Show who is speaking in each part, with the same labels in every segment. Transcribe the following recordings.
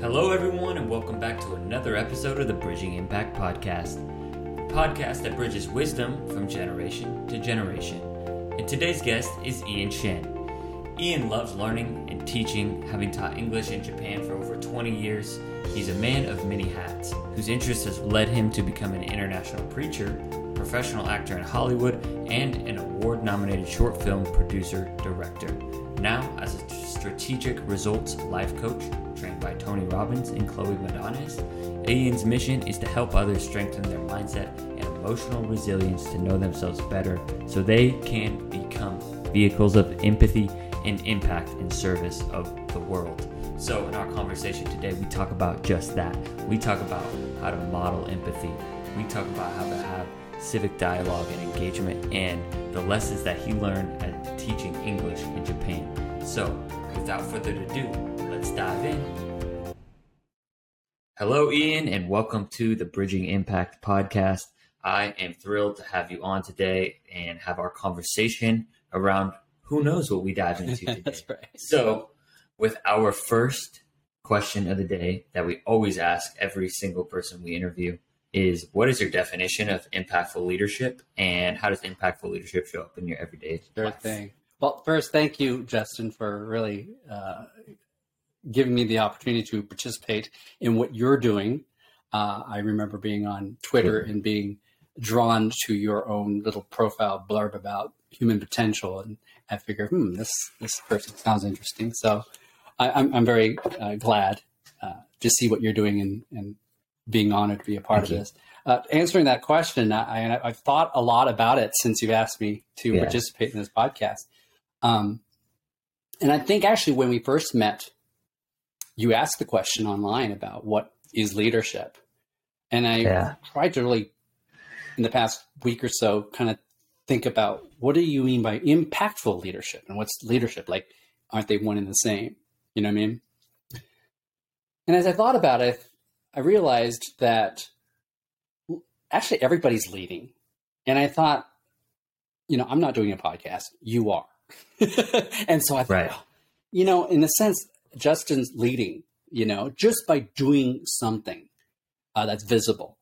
Speaker 1: Hello, everyone, and welcome back to another episode of the Bridging Impact Podcast, a podcast that bridges wisdom from generation to generation. And today's guest is Ian Shen. Ian loves learning and teaching, having taught English in Japan for over 20 years. He's a man of many hats, whose interest has led him to become an international preacher, professional actor in Hollywood, and an award nominated short film producer director. Now, as a strategic results life coach trained by Tony Robbins and Chloe Madanes, Ian's mission is to help others strengthen their mindset and emotional resilience to know themselves better so they can become vehicles of empathy and impact in service of the world. So, in our conversation today, we talk about just that. We talk about how to model empathy. We talk about how to have civic dialogue and engagement and the lessons that he learned at teaching English in Japan. So, without further ado, let's dive in. Hello, Ian, and welcome to the Bridging Impact podcast. I am thrilled to have you on today and have our conversation around who knows what we dive into today.
Speaker 2: That's right.
Speaker 1: So, with our first question of the day that we always ask every single person we interview is what is your definition of impactful leadership and how does impactful leadership show up in your everyday
Speaker 2: Sure
Speaker 1: life?
Speaker 2: thing. Well, first, thank you, Justin, for really uh, giving me the opportunity to participate in what you're doing. Uh, I remember being on Twitter and being drawn to your own little profile blurb about human potential, and I figured, hmm, this this person sounds interesting. So I, I'm I'm very uh, glad uh, to see what you're doing and, and being honored to be a part
Speaker 1: Thank
Speaker 2: of
Speaker 1: you.
Speaker 2: this. Uh, answering that question, I, I, I've thought a lot about it since you've asked me to
Speaker 1: Yeah.
Speaker 2: participate in this podcast. Um, and I think actually when we first met, you asked the question online about what is leadership. And I
Speaker 1: Yeah.
Speaker 2: tried to really, in the past week or so, kind of think about what do you mean by impactful leadership and what's leadership? Like, aren't they one and the same? You know what I mean? And as I thought about it, I realized that actually everybody's leading. And I thought, you know, I'm not doing a podcast. You are. and so I thought,
Speaker 1: Right.
Speaker 2: "Oh, you know, in a sense, Justin's leading, you know, just by doing something uh, that's visible.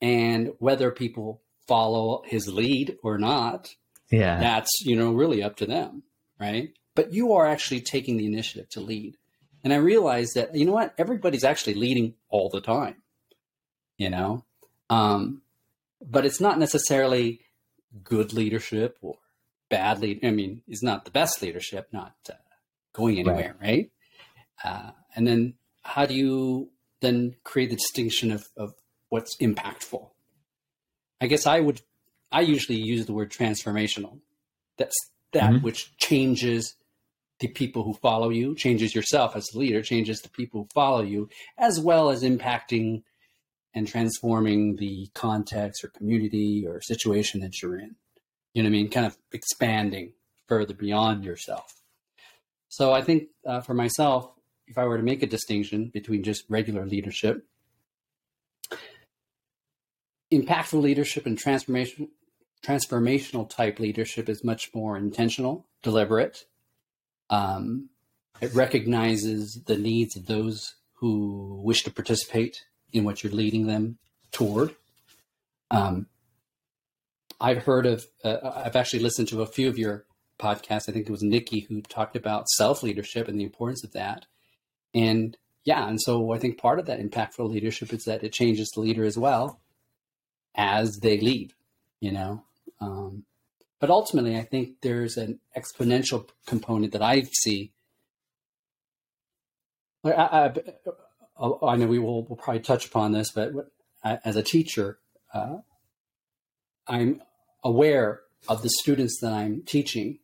Speaker 2: And whether people follow his lead or not,
Speaker 1: Yeah.
Speaker 2: that's, you know, really up to them, right? But you are actually taking the initiative to lead. And I realized that, you know what, everybody's actually leading all the time, you know? Um, but it's not necessarily good leadership or bad lead. I mean, it's not the best leadership, not uh, going anywhere, right? Uh, and then how do you then create the distinction of, of what's impactful? I guess I would, I usually use the word transformational. That's that
Speaker 1: Mhm.
Speaker 2: which changes the people who follow you, changes yourself as a leader, changes the people who follow you, as well as impacting and transforming the context or community or situation that you're in. You know what I mean? Kind of expanding further beyond yourself. So I think uh, for myself, if I were to make a distinction between just regular leadership, impactful leadership and transformation transformational type leadership is much more intentional, deliberate. Um, it recognizes the needs of those who wish to participate in what you're leading them toward. Um, I've heard of, uh, I've actually listened to a few of your podcasts. I think it was Nikki who talked about self leadership and the importance of that. And yeah, and so I think part of that impactful leadership is that it changes the leader as well as they lead, you know. Um, but ultimately, I think there's an exponential component that I see. I, I, I- know we will we'll probably touch upon this, but as a teacher, uh, I'm aware of the students that I'm teaching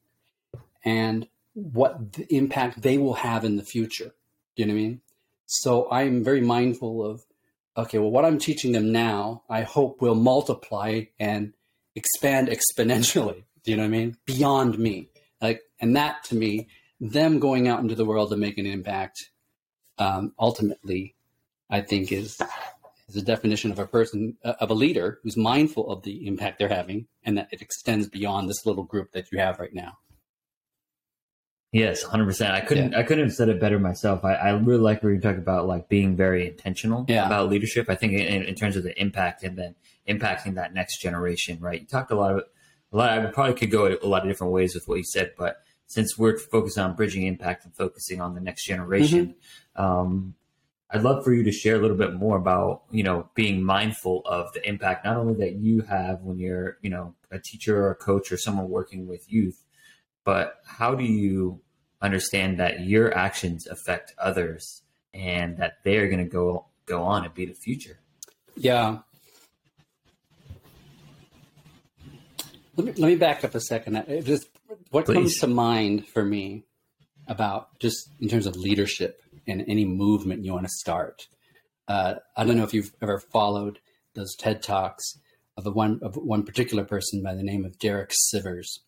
Speaker 2: and what the impact they will have in the future. You know what I mean? So I'm very mindful of, okay, well, what I'm teaching them now, I hope will multiply and expand exponentially. Do you know what I mean? Beyond me. Like, and that to me, them going out into the world to make an impact, um, ultimately, I think is is a definition of a person uh, of a leader who's mindful of the impact they're having, and that it extends beyond this little group that you have right now.
Speaker 1: Yes, hundred percent. I couldn't. I couldn't have said it better myself. I, I really like where you talk about like being very intentional
Speaker 2: Yeah.
Speaker 1: about leadership. I think in, in terms of the impact and then impacting that next generation. Right. You talked a lot of a lot. I probably could go a lot of different ways with what you said, but since we're focused on bridging impact and focusing on the next generation, um, I'd love for you to share a little bit more about you know being mindful of the impact not only that you have when you're you know a teacher or a coach or someone working with youth but how do you understand that your actions affect others and that they're going to go go on and be the future
Speaker 2: Yeah. Let me, let me back up a second. Just, what comes to mind for me about just in terms of leadership and any movement you want to start? Uh, I don't know if you've ever followed those TED Talks of one of one particular person by the name of Derek Sivers.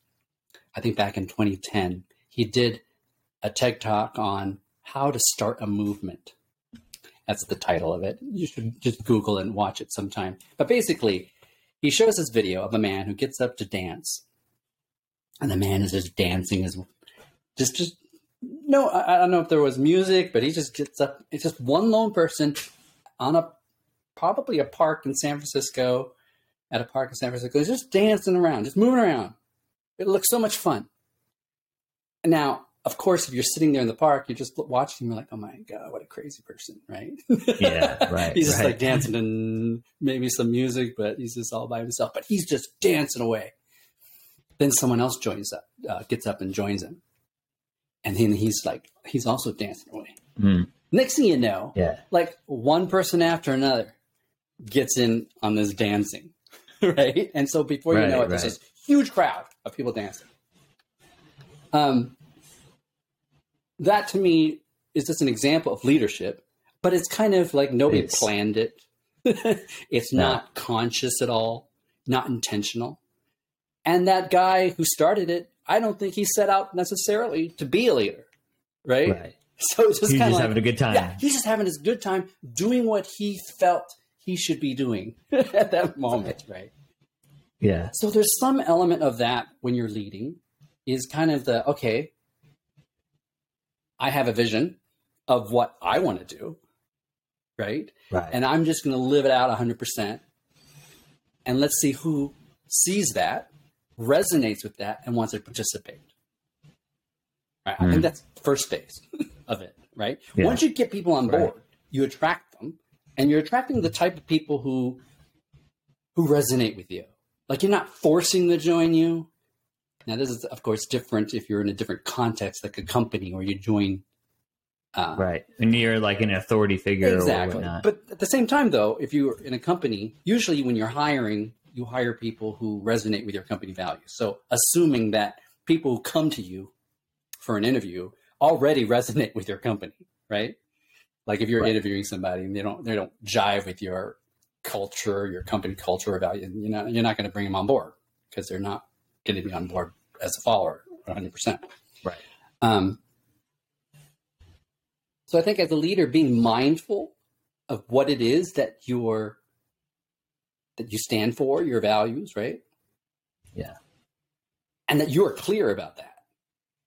Speaker 2: I think back in 2010, he did a TED Talk on how to start a movement. That's the title of it. You should just Google and watch it sometime. But basically, he shows this video of a man who gets up to dance, and the man is just dancing as just just no. I, I don't know if there was music, but he just gets up. It's just one lone person on a probably a park in San Francisco, at a park in San Francisco, He's just dancing around, just moving around. It looks so much fun. Now, of course, if you're sitting there in the park, you're just watching. You're like, "Oh my god, what a crazy person!" Right?
Speaker 1: Yeah, right,
Speaker 2: he's just
Speaker 1: right.
Speaker 2: like dancing and maybe some music, but he's just all by himself. But he's just dancing away. Then someone else joins up, uh, gets up and joins him, and then he's like, he's also dancing away.
Speaker 1: Mm,
Speaker 2: Next thing you know,
Speaker 1: yeah
Speaker 2: like one person after another gets in on this dancing, right? And so before you know it, there's
Speaker 1: right.
Speaker 2: this huge crowd of people dancing. Um, that to me is just an example of leadership, but it's kind of like nobody
Speaker 1: It's-
Speaker 2: planned it. it's
Speaker 1: Yeah.
Speaker 2: not conscious at all, not intentional. And that guy who started it, I don't think he set out necessarily to be a leader, right?
Speaker 1: right
Speaker 2: So it's just
Speaker 1: he's
Speaker 2: kind
Speaker 1: just
Speaker 2: of like,
Speaker 1: having a good time
Speaker 2: yeah, he's just having his good time doing what he felt he should be doing at that moment, right?
Speaker 1: Yeah
Speaker 2: So there's some element of that when you're leading is kind of the okay, I have a vision of what I want to do, right?
Speaker 1: right
Speaker 2: And I'm just going to live it out 100%. And let's see who sees that, resonates with that, and wants to participate. Right? I
Speaker 1: Hmm.
Speaker 2: think that's first phase of it, right?
Speaker 1: Yeah.
Speaker 2: Once you get people on
Speaker 1: Right.
Speaker 2: board, you attract them, and you're attracting the type of people who who resonate with you. Like you're not forcing them to join you. Now, this is of course different if you're in a different context, like a company, or you join. Uh,
Speaker 1: right and you're like an authority figure
Speaker 2: Exactly. But at the same time, though, if you're in a company, usually when you're hiring, you hire people who resonate with your company values. So assuming that people who come to you for an interview already resonate with your company, right? Like if you're
Speaker 1: Right.
Speaker 2: interviewing somebody and they don't they don't jive with your culture, your company culture or value, you know, you're not going to bring them on board because they're not going to be on board as a follower 100%.
Speaker 1: right
Speaker 2: Um, so I think as a leader, being mindful of what it is that you're that you stand for, your values, right?
Speaker 1: Yeah.
Speaker 2: And that you are clear about that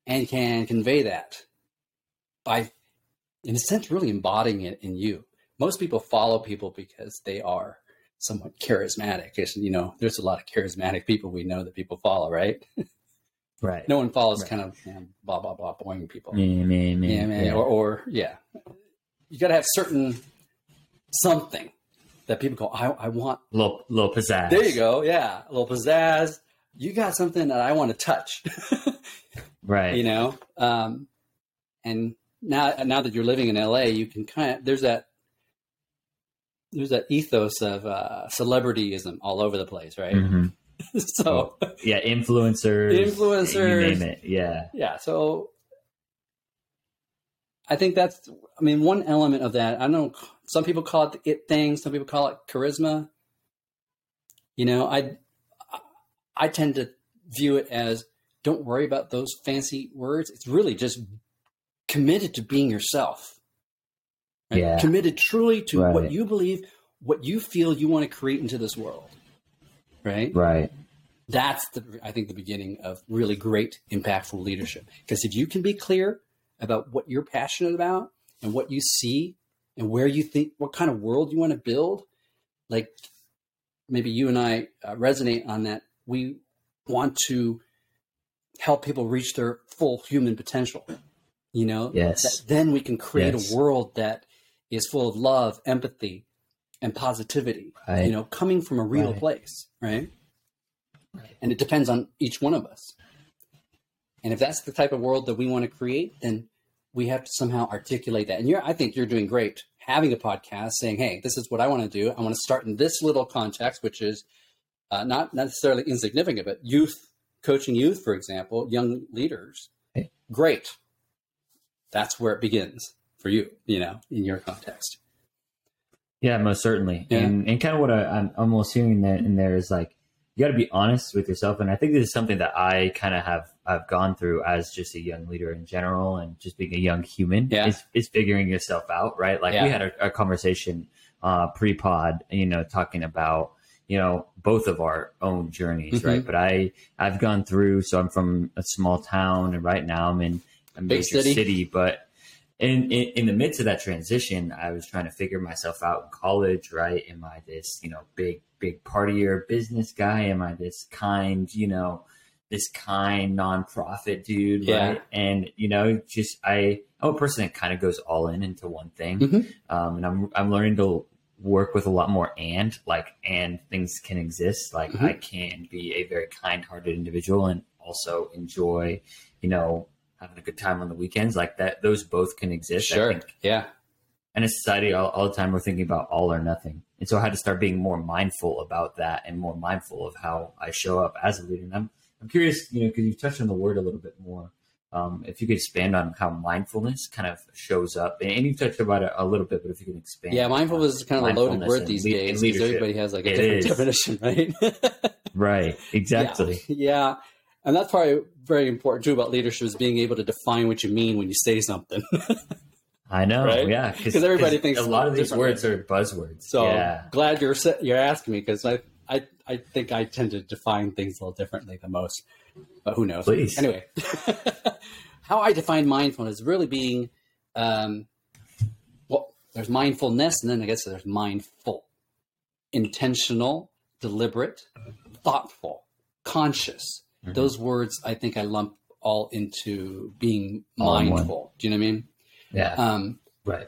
Speaker 2: and can convey that by, in a sense, really embodying it in you. Most people follow people because they are somewhat charismatic. It's, you know, there's a lot of charismatic people we know that people follow, right?
Speaker 1: right
Speaker 2: No one follows
Speaker 1: Right.
Speaker 2: kind of you know, blah blah blah boring people.
Speaker 1: me me me
Speaker 2: Yeah, man.
Speaker 1: yeah.
Speaker 2: Or, or yeah, you got to have certain something that people go. I, I want.
Speaker 1: little little pizzazz
Speaker 2: There you go. Yeah, a little pizzazz. You got something that I want to touch.
Speaker 1: right
Speaker 2: you know, um, and now now that you're living in LA, you can kind of there's that there's that ethos of uh, celebrityism all over the place, right?
Speaker 1: Mhm.
Speaker 2: so
Speaker 1: yeah influencers
Speaker 2: Influencers.
Speaker 1: you name it yeah
Speaker 2: yeah so i think that's i mean one element of that i know some people call it the it thing some people call it charisma you know i i tend to view it as don't worry about those fancy words it's really just committed to being yourself right?
Speaker 1: Yeah.
Speaker 2: committed truly to
Speaker 1: Right.
Speaker 2: what you believe what you feel you want to create into this world right
Speaker 1: right
Speaker 2: That's the I think the beginning of really great impactful leadership. Because if you can be clear about what you're passionate about and what you see and where you think what kind of world you want to build, like maybe you and I uh, resonate on that. We want to help people reach their full human potential. You know,
Speaker 1: Yes.
Speaker 2: That then we can create
Speaker 1: Yes.
Speaker 2: a world that is full of love, empathy, and positivity.
Speaker 1: Right.
Speaker 2: You know, coming from a real
Speaker 1: Right.
Speaker 2: place, right?
Speaker 1: Right.
Speaker 2: And it depends on each one of us. And if that's the type of world that we want to create, then we have to somehow articulate that. And you're, I think you're doing great having a podcast saying, "Hey, this is what I want to do. I want to start in this little context, which is uh, not necessarily insignificant, but youth coaching youth, for example, young leaders. Great. That's where it begins for you. You know, in your context.
Speaker 1: Yeah, most certainly.
Speaker 2: Yeah.
Speaker 1: And and kind of what I, I'm almost hearing that in there is like you got to be honest with yourself. And I think this is something that I kind of have I've gone through as just a young leader in general, and just being a young human.
Speaker 2: Yeah.
Speaker 1: is, is figuring yourself out, right? Like
Speaker 2: Yeah.
Speaker 1: we had a, a conversation uh, pre-pod, you know, talking about you know both of our own journeys,
Speaker 2: Mhm.
Speaker 1: right? But I I've gone through. So I'm from a small town, and right now I'm in a
Speaker 2: Big
Speaker 1: major
Speaker 2: city.
Speaker 1: city, but in, in in the midst of that transition, I was trying to figure myself out in college. Right? Am I this you know big big partier business guy? Am I this kind you know this kind nonprofit dude?
Speaker 2: Yeah.
Speaker 1: Right? And you know, just I I'm a person that kind of goes all in into one thing,
Speaker 2: Mhm.
Speaker 1: um, and I'm I'm learning to work with a lot more and like and things can exist. Like
Speaker 2: Mhm.
Speaker 1: I can be a very kind hearted individual and also enjoy you know having a good time on the weekends like that those both can exist I
Speaker 2: Sure.
Speaker 1: think
Speaker 2: Yeah.
Speaker 1: and in society all, all the time we're thinking about all or nothing and so i had to start being more mindful about that and more mindful of how i show up as a leader and i'm, I'm curious you know because you touched on the word a little bit more um, if you could expand on how mindfulness kind of shows up and, and you touched about it a little bit but if you can expand
Speaker 2: Yeah, mindfulness is kind of a loaded word these
Speaker 1: le-
Speaker 2: days because everybody has like a
Speaker 1: It
Speaker 2: different
Speaker 1: is.
Speaker 2: definition, right?
Speaker 1: right exactly
Speaker 2: Yeah. yeah. And that's probably very important too about leadership is being able to define what you mean when you say something.
Speaker 1: i know
Speaker 2: Right?
Speaker 1: yeah,
Speaker 2: because everybody thinks
Speaker 1: a lot of these words are buzzwords
Speaker 2: So
Speaker 1: yeah
Speaker 2: glad you're you're asking me because I, I I think I tend to define things a little differently than most, but who knows?
Speaker 1: Please.
Speaker 2: Anyway, how I define mindfulness is really being, um, well, there's mindfulness, and then I guess there's mindful, intentional, deliberate, thoughtful, conscious.
Speaker 1: Mhm.
Speaker 2: Those words I think I lump all into being
Speaker 1: All in one.
Speaker 2: mindful. Do you know what I mean?
Speaker 1: yeah
Speaker 2: Um,
Speaker 1: right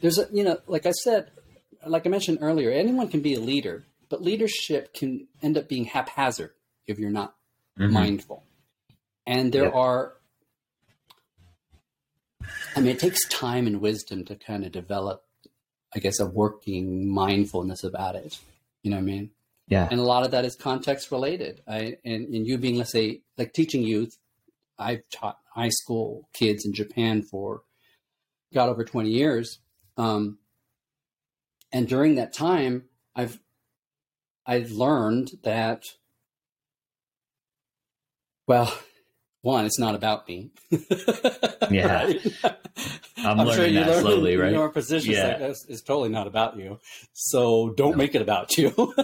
Speaker 2: there's a you know like i said like i mentioned earlier anyone can be a leader but leadership can end up being haphazard if you're not
Speaker 1: Mhm.
Speaker 2: mindful and there are i mean it takes time and wisdom to kind of develop i guess a working mindfulness about it you know what i mean
Speaker 1: yeah
Speaker 2: and a lot of that is context related I, and, and you being let's say like teaching youth i've taught high school kids in japan for got over 20 years um, and during that time i've i've learned that well one it's not about me
Speaker 1: Yeah.
Speaker 2: Right?
Speaker 1: I'm learning
Speaker 2: you
Speaker 1: that
Speaker 2: learn
Speaker 1: slowly,
Speaker 2: in
Speaker 1: right?
Speaker 2: your position
Speaker 1: Yeah.
Speaker 2: like is totally not about you so don't make it about you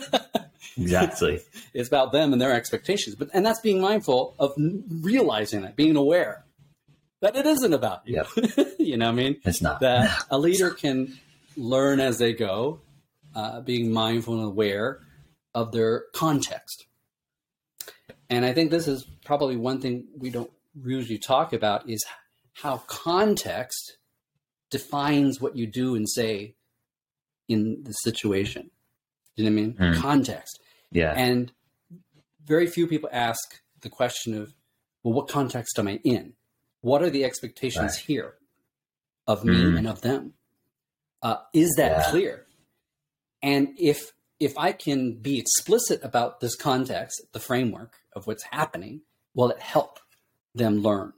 Speaker 1: exactly
Speaker 2: it's about them and their expectations. But and that's being mindful of realizing that, being aware that it isn't about you. you know what I mean?
Speaker 1: it's not
Speaker 2: That a leader can learn as they go, uh, being mindful and aware of their context. And I think this is probably one thing we don't usually talk about is how context defines what you do and say in the situation. You know what I mean?
Speaker 1: Mm.
Speaker 2: Context.
Speaker 1: yeah
Speaker 2: And very few people ask the question of, well, what context am I in? What are the expectations
Speaker 1: Right.
Speaker 2: here of me
Speaker 1: Mm.
Speaker 2: and of them? Uh, is that
Speaker 1: Yeah.
Speaker 2: clear? And if if I can be explicit about this context, the framework of what's happening, will it help them learn?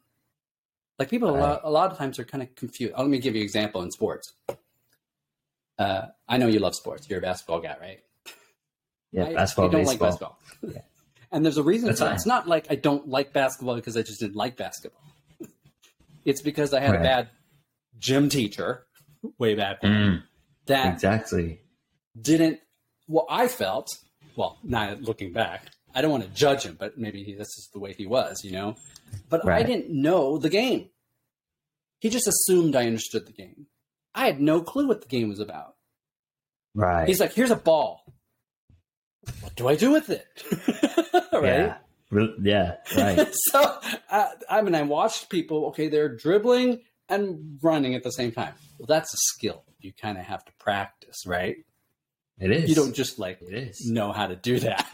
Speaker 2: Like people, a, lot, a lot of times are kind of confused. Oh, let me give you an example in sports. Uh, I know you love sports. You're a basketball guy, right?
Speaker 1: Yeah
Speaker 2: I-
Speaker 1: basketball
Speaker 2: I don't
Speaker 1: baseball
Speaker 2: like basketball. And there's a reason.
Speaker 1: That's
Speaker 2: for it. It's not like I don't like basketball because I just didn't like basketball. It's because I had
Speaker 1: Right.
Speaker 2: a bad gym teacher way back when
Speaker 1: Mm,
Speaker 2: that
Speaker 1: exactly
Speaker 2: didn't. Well, I felt well, Now looking back, I don't want to judge him, but maybe he, this is the way he was, you know. But I didn't know the game. He just assumed I understood the game. I had no clue what the game was about.
Speaker 1: Right.
Speaker 2: He's like, "Here's a ball. What do I do with it?" right.
Speaker 1: Yeah. Yeah. Right.
Speaker 2: so uh, I mean, I watched people. Okay, they're dribbling and running at the same time. Well, that's a skill you kind of have to practice, right?
Speaker 1: It is.
Speaker 2: You don't just like
Speaker 1: It is.
Speaker 2: know how to do that.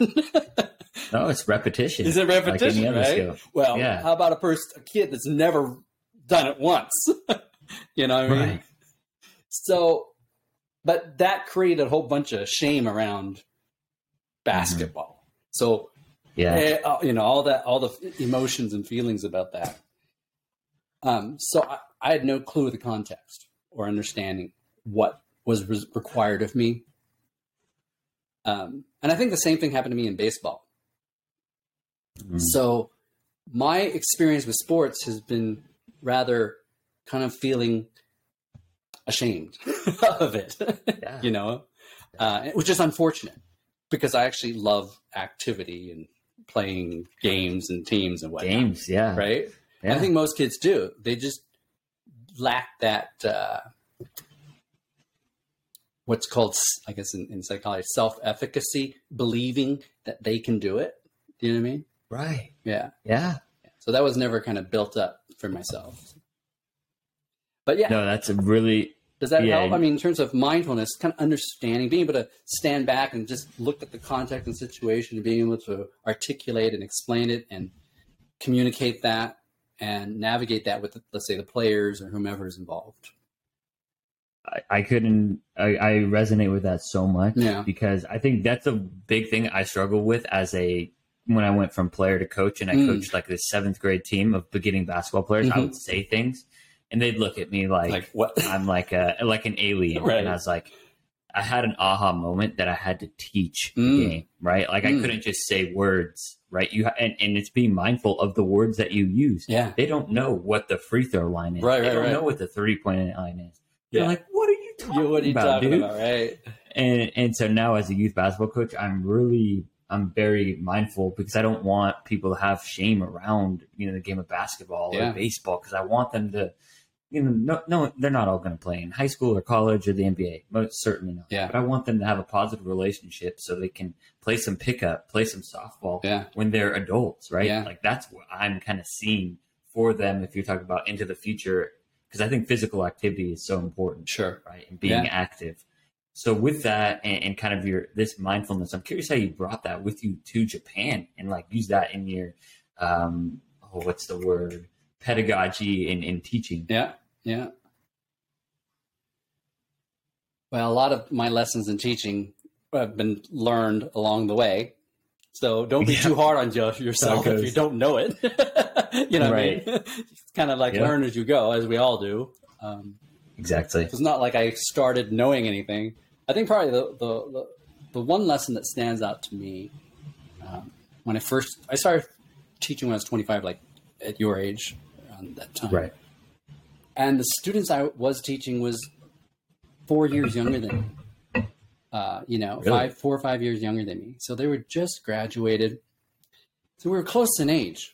Speaker 1: No, it's repetition.
Speaker 2: Is it
Speaker 1: Like
Speaker 2: repetition,
Speaker 1: any other
Speaker 2: right?
Speaker 1: skill.
Speaker 2: Well,
Speaker 1: Yeah.
Speaker 2: how about a person, a kid that's never done it once? you know what I mean?
Speaker 1: Right.
Speaker 2: So, but that created a whole bunch of shame around basketball. So,
Speaker 1: Yeah.
Speaker 2: eh, uh, you know, all that, all the emotions and feelings about that. Um, so I, I had no clue of the context or understanding what was re- required of me. Um, and I think the same thing happened to me in baseball.
Speaker 1: Mhm.
Speaker 2: So my experience with sports has been rather kind of feeling ashamed of it,
Speaker 1: Yeah.
Speaker 2: you know, uh, which is unfortunate because I actually love activity and playing games and teams and whatnot.
Speaker 1: Games. Yeah.
Speaker 2: Right.
Speaker 1: Yeah.
Speaker 2: I think most kids do. They just lack that, uh, what's called, I guess, in, in psychology, self efficacy, believing that they can do it. Do you know what I mean?
Speaker 1: right.
Speaker 2: Yeah.
Speaker 1: Yeah.
Speaker 2: So that was never kind of built up for myself. But yeah,
Speaker 1: No, that's a really
Speaker 2: does that
Speaker 1: yeah.
Speaker 2: help? I mean, in terms of mindfulness, kind of understanding, being able to stand back and just look at the context and situation and being able to articulate and explain it and communicate that and navigate that with, let's say, the players or whomever is involved.
Speaker 1: I, I couldn't I, I resonate with that so much
Speaker 2: Yeah.
Speaker 1: because I think that's a big thing I struggle with as a when I went from player to coach and I
Speaker 2: Mm.
Speaker 1: coached like this seventh grade team of beginning basketball players, I
Speaker 2: Mhm.
Speaker 1: would say things and they'd look at me like,
Speaker 2: Like what?
Speaker 1: I'm like a like an alien.
Speaker 2: Right.
Speaker 1: And I was like I had an aha moment that I had to teach the
Speaker 2: Mm.
Speaker 1: game, right? Like I
Speaker 2: Mm.
Speaker 1: couldn't just say words, right? You ha- and, and it's being mindful of the words that you use.
Speaker 2: Yeah.
Speaker 1: They don't know what the free throw line is.
Speaker 2: Right,
Speaker 1: they
Speaker 2: right,
Speaker 1: don't
Speaker 2: right.
Speaker 1: know what the three point line is.
Speaker 2: Yeah.
Speaker 1: They're like, what are you talking
Speaker 2: what are you
Speaker 1: about,
Speaker 2: talking
Speaker 1: dude?
Speaker 2: about, right?
Speaker 1: And and so now as a youth basketball coach, I'm really I'm very mindful because I don't want people to have shame around you know the game of basketball
Speaker 2: Yeah.
Speaker 1: or baseball because I want them to you know no no they're not all going to play in high school or college or the NBA most certainly not
Speaker 2: Yeah.
Speaker 1: but I want them to have a positive relationship so they can play some pickup play some softball
Speaker 2: Yeah.
Speaker 1: when they're adults right
Speaker 2: Yeah.
Speaker 1: like that's what I'm kind of seeing for them if you're talking about into the future because I think physical activity is so important
Speaker 2: Sure.
Speaker 1: right and being
Speaker 2: Yeah.
Speaker 1: active so with that and, and kind of your this mindfulness i'm curious how you brought that with you to japan and like use that in your um oh what's the word pedagogy and, and teaching
Speaker 2: Yeah. Yeah. Well, a lot of my lessons in teaching have been learned along the way. So don't be
Speaker 1: Yeah.
Speaker 2: too hard on yourself if you don't know it. you know
Speaker 1: Right.
Speaker 2: what I mean? it's kind of like
Speaker 1: Yeah.
Speaker 2: learn as you go, as we all do. Um,
Speaker 1: exactly
Speaker 2: it's not like I started knowing anything. I think probably the the, the, the one lesson that stands out to me um, when I first I started teaching when I was 25, like at your age around that time
Speaker 1: right
Speaker 2: and the students I was teaching was four years younger than me. Uh, you know,
Speaker 1: Really?
Speaker 2: five, four or five years younger than me. So they were just graduated. So we were close in age,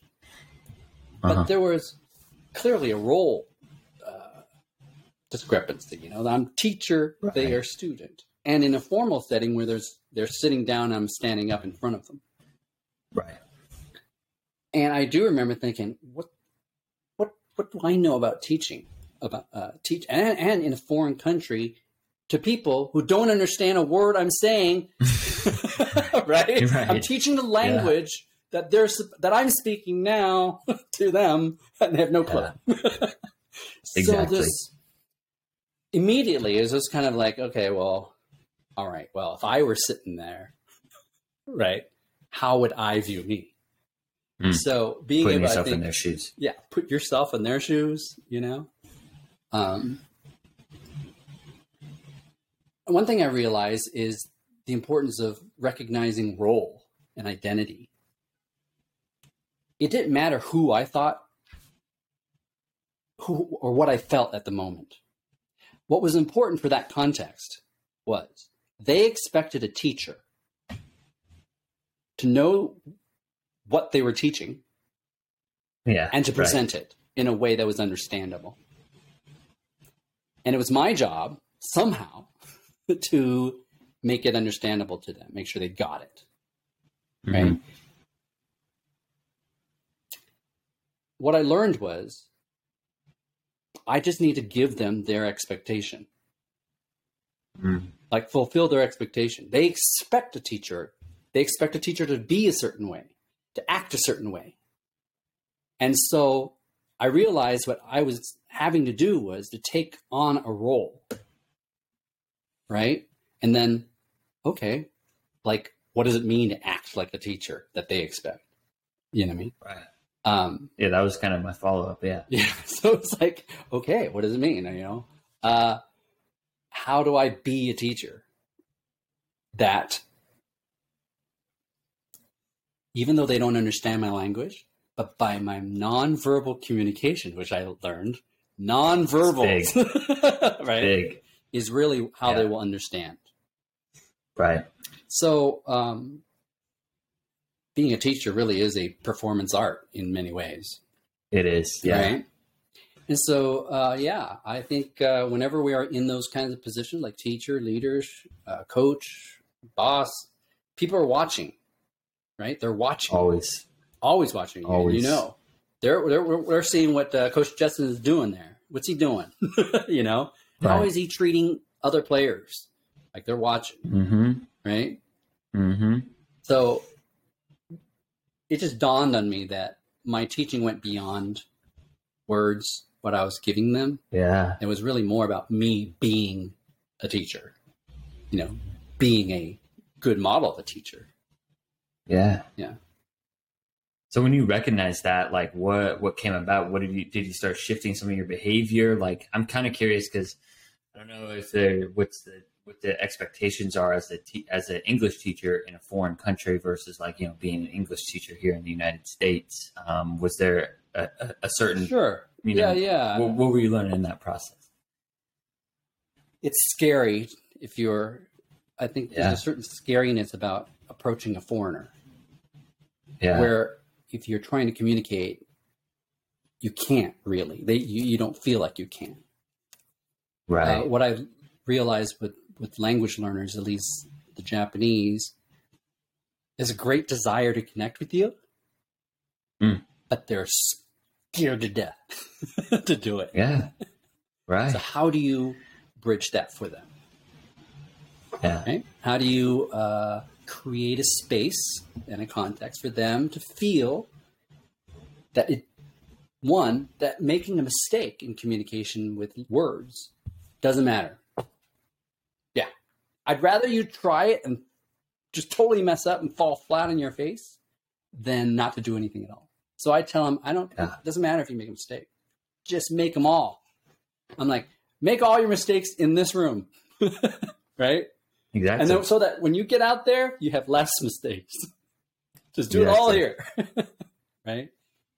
Speaker 2: but
Speaker 1: uh-huh.
Speaker 2: there was clearly a role discrepancy. You know, I'm teacher, they are student, and in a formal setting where there's they're sitting down, I'm standing up in front of them.
Speaker 1: right
Speaker 2: And I do remember thinking, what, what, what do I know about teaching? About uh, teach and, and in a foreign country to people who don't understand a word I'm saying, right?
Speaker 1: Right.
Speaker 2: I'm teaching the language that they're that I'm speaking now to them, and they have no clue. so
Speaker 1: Exactly.
Speaker 2: this immediately is just kind of like, okay, well, all right, well, if I were sitting there, right, how would I view me?
Speaker 1: Mm.
Speaker 2: So being
Speaker 1: putting
Speaker 2: able, I
Speaker 1: yourself
Speaker 2: think,
Speaker 1: in their shoes
Speaker 2: yeah, put yourself in their shoes, you know. Um, one thing I realize is the importance of recognizing role and identity. It didn't matter who I thought, who or what I felt at the moment. What was important for that context was they expected a teacher to know what they were teaching
Speaker 1: Yeah.
Speaker 2: and to
Speaker 1: right.
Speaker 2: present it in a way that was understandable. And it was my job somehow to make it understandable to them, make sure they got it. Right.
Speaker 1: Mhm.
Speaker 2: What I learned was I just need to give them their expectation,
Speaker 1: Mm.
Speaker 2: like fulfill their expectation. They expect a teacher, they expect a teacher to be a certain way, to act a certain way. And so I realized what I was having to do was to take on a role. Right? And then, okay, like, what does it mean to act like a teacher that they expect? You know what I mean?
Speaker 1: Right.
Speaker 2: Um,
Speaker 1: Yeah, that was kind of my follow up. Yeah.
Speaker 2: yeah. So it's like, okay, what does it mean? You know, uh, how do I be a teacher that, even though they don't understand my language, but by my nonverbal communication, which I learned, nonverbal, right,
Speaker 1: Big.
Speaker 2: is really how they will understand.
Speaker 1: Right.
Speaker 2: So, um, being a teacher really is a performance art in many ways.
Speaker 1: It is. Yeah.
Speaker 2: Right. And so, uh, yeah, I think uh, whenever we are in those kinds of positions, like teacher, leaders, uh, coach, boss, people are watching, right? They're watching,
Speaker 1: Always.
Speaker 2: always watching. you.
Speaker 1: Always.
Speaker 2: You know, they're they're they're seeing what uh, Coach Justin is doing there. What's he doing? you know, how
Speaker 1: Right.
Speaker 2: is he treating other players? Like they're watching,
Speaker 1: Mm-hmm.
Speaker 2: right?
Speaker 1: Mm-hmm.
Speaker 2: So it just dawned on me that my teaching went beyond words, what I was giving them.
Speaker 1: Yeah.
Speaker 2: It was really more about me being a teacher, you know, being a good model of a teacher.
Speaker 1: Yeah.
Speaker 2: Yeah.
Speaker 1: So when you recognize that, like what what came about? What did you did you start shifting some of your behavior? Like I'm kind of curious because I don't know if the what's the what the expectations are as a te- as an English teacher in a foreign country versus like you know being an English teacher here in the United States. Um, was there a, a, a certain
Speaker 2: Sure.
Speaker 1: you
Speaker 2: yeah,
Speaker 1: know,
Speaker 2: yeah.
Speaker 1: what, what were you learning in that process?
Speaker 2: it's scary if you're, I think
Speaker 1: Yeah.
Speaker 2: there's a certain scariness about approaching a foreigner
Speaker 1: Yeah.
Speaker 2: where if you're trying to communicate, you can't really. They, you, you don't feel like you can.
Speaker 1: right.
Speaker 2: Uh, what I realized with, with language learners, at least the Japanese, is a great desire to connect with you,
Speaker 1: Mm.
Speaker 2: but they're scared to death to do it.
Speaker 1: yeah. Right.
Speaker 2: So how do you bridge that for them?
Speaker 1: Yeah.
Speaker 2: Right? How do you uh, create a space and a context for them to feel that it, one, that making a mistake in communication with words doesn't matter. I'd rather you try it and just totally mess up and fall flat on your face than not to do anything at all. So I tell them, I don't,
Speaker 1: Yeah.
Speaker 2: it doesn't matter if you make a mistake. Just make them all. I'm like, make all your mistakes in this room. right?
Speaker 1: Exactly.
Speaker 2: And then, so that when you get out there, you have less mistakes. Just do it all here, right?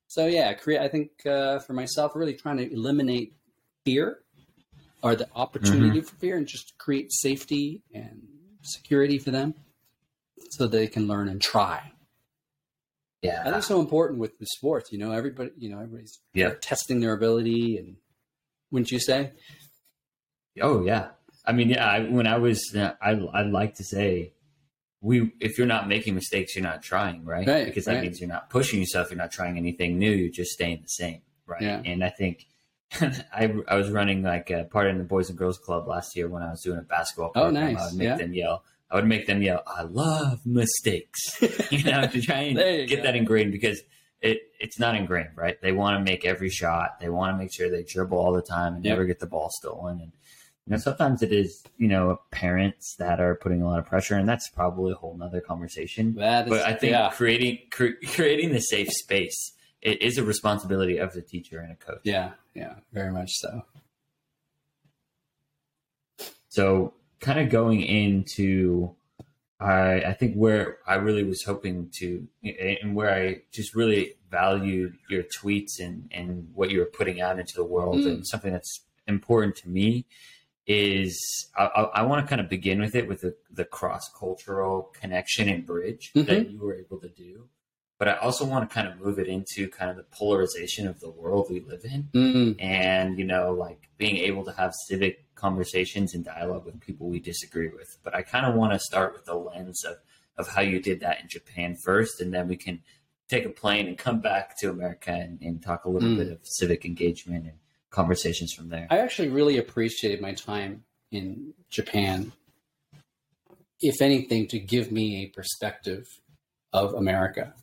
Speaker 2: So yeah, create. I think uh, for myself, really trying to eliminate fear or the opportunity
Speaker 1: Mm-hmm.
Speaker 2: for fear, and just create safety and security for them, so they can learn and try.
Speaker 1: Yeah.
Speaker 2: think it's so important with the sports. You know, everybody. You know, everybody's
Speaker 1: Yeah.
Speaker 2: testing their ability, and wouldn't you say?
Speaker 1: Oh yeah. I mean, yeah. I, when I was, uh, I I like to say, we if you're not making mistakes, you're not trying, right?
Speaker 2: Right,
Speaker 1: because that
Speaker 2: right.
Speaker 1: means you're not pushing yourself. You're not trying anything new. You're just staying the same, right?
Speaker 2: Yeah.
Speaker 1: And I think I I was running like a part in the Boys and Girls Club last year when I was doing a basketball
Speaker 2: Oh,
Speaker 1: program.
Speaker 2: nice.
Speaker 1: I would make
Speaker 2: Yeah.
Speaker 1: them yell. I would make them yell. I love mistakes. you know, to try and get
Speaker 2: go.
Speaker 1: that ingrained because it it's not ingrained, right? They want to make every shot. They want to make sure they dribble all the time and
Speaker 2: Yep.
Speaker 1: never get the ball stolen. And you know, sometimes it is you know parents that are putting a lot of pressure, and that's probably a whole nother conversation.
Speaker 2: Is,
Speaker 1: But I think
Speaker 2: yeah,
Speaker 1: creating cre- creating the safe space it is a responsibility of the teacher and a coach.
Speaker 2: yeah, yeah, very much so.
Speaker 1: So, kind of going into, I I think where I really was hoping to, and where I just really valued your tweets and and what you were putting out into the world,
Speaker 2: Mm.
Speaker 1: and something that's important to me is I, I, I want to kind of begin with it with the, the cross cultural connection and bridge mm-hmm. that you were able to do. But I also want to kind of move it into kind of the polarization of the world we live in, mm-hmm. and you know, like being able to have civic conversations and dialogue with people we disagree with. But I kind of want to start with the lens of of how you did that in Japan first, and then we can take a plane and come back to America and, and talk a little mm. bit of civic engagement and conversations from there.
Speaker 2: I actually really appreciated my time in Japan, if anything, to give me a perspective of America.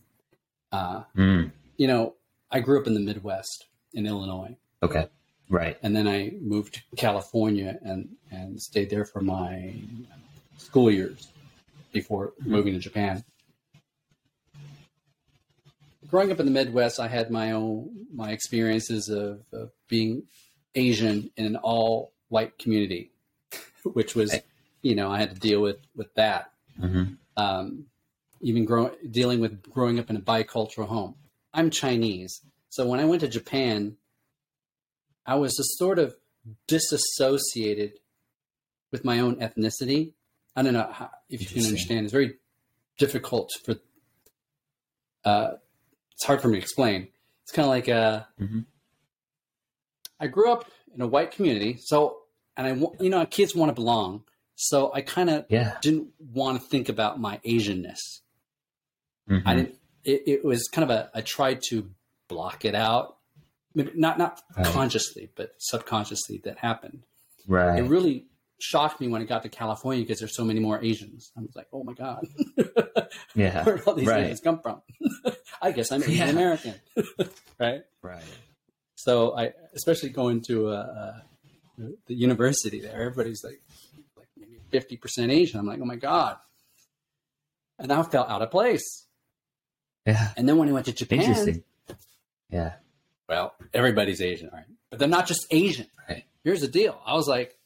Speaker 2: Uh, mm. You know, I grew up in the Midwest in Illinois.
Speaker 1: Okay. Right.
Speaker 2: And then I moved to California and, and stayed there for my school years before mm-hmm. moving to Japan. Growing up in the Midwest, I had my own my experiences of, of being Asian in an all white community, which was, you know, I had to deal with with that. Mm-hmm. Um, even grow, dealing with growing up in a bicultural home. I'm Chinese, so when I went to Japan, I was just sort of disassociated with my own ethnicity. I don't know how, if you can understand. It's very difficult for. Uh, it's hard for me to explain. It's kind of like a. Mm-hmm. I grew up in a white community, so and I you know kids want to belong, so I kind of yeah. didn't want to think about my Asianness. Mm-hmm. I didn't. It, it, was kind of a. I tried to block it out, not not right. consciously, but subconsciously. That happened.
Speaker 1: Right.
Speaker 2: It really shocked me when I got to California because there's so many more Asians. I was like, oh my god,
Speaker 1: yeah,
Speaker 2: where all these right. Asians come from? I guess I'm Asian yeah. American, right?
Speaker 1: Right.
Speaker 2: So I, especially going to uh, the university there, everybody's like, like maybe fifty percent Asian. I'm like, oh my god, and I felt out of place.
Speaker 1: Yeah.
Speaker 2: And then when he went to Japan,
Speaker 1: Interesting. Yeah.
Speaker 2: Well, everybody's Asian, right? But they're not just Asian.
Speaker 1: Right.
Speaker 2: Here's the deal. I was like,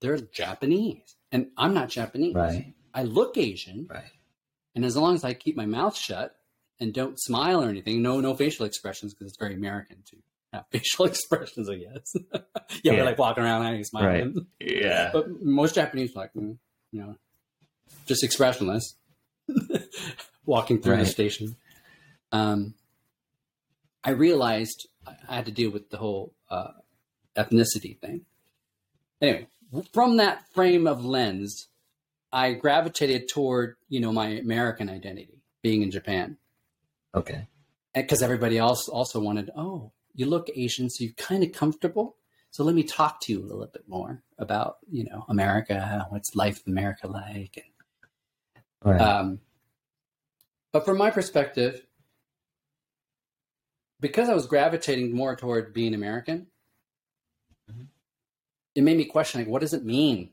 Speaker 2: they're Japanese, and I'm not Japanese.
Speaker 1: Right.
Speaker 2: I look Asian.
Speaker 1: Right.
Speaker 2: And as long as I keep my mouth shut and don't smile or anything, no no facial expressions because it's very American to have facial expressions, I guess. yeah, yeah. are like walking around and smiling.
Speaker 1: Right. Yeah.
Speaker 2: But most Japanese like, mm, you know, just expressionless, walking through right. the station. Um, I realized I had to deal with the whole uh, ethnicity thing. Anyway, from that frame of lens, I gravitated toward, you know, my American identity, being in Japan.
Speaker 1: Okay.
Speaker 2: Because everybody else also wanted, oh, you look Asian, so you're kind of comfortable. So let me talk to you a little bit more about, you know, America, what's life in America like. And, right. um, but from my perspective, because I was gravitating more toward being American, mm-hmm. it made me question, like, what does it mean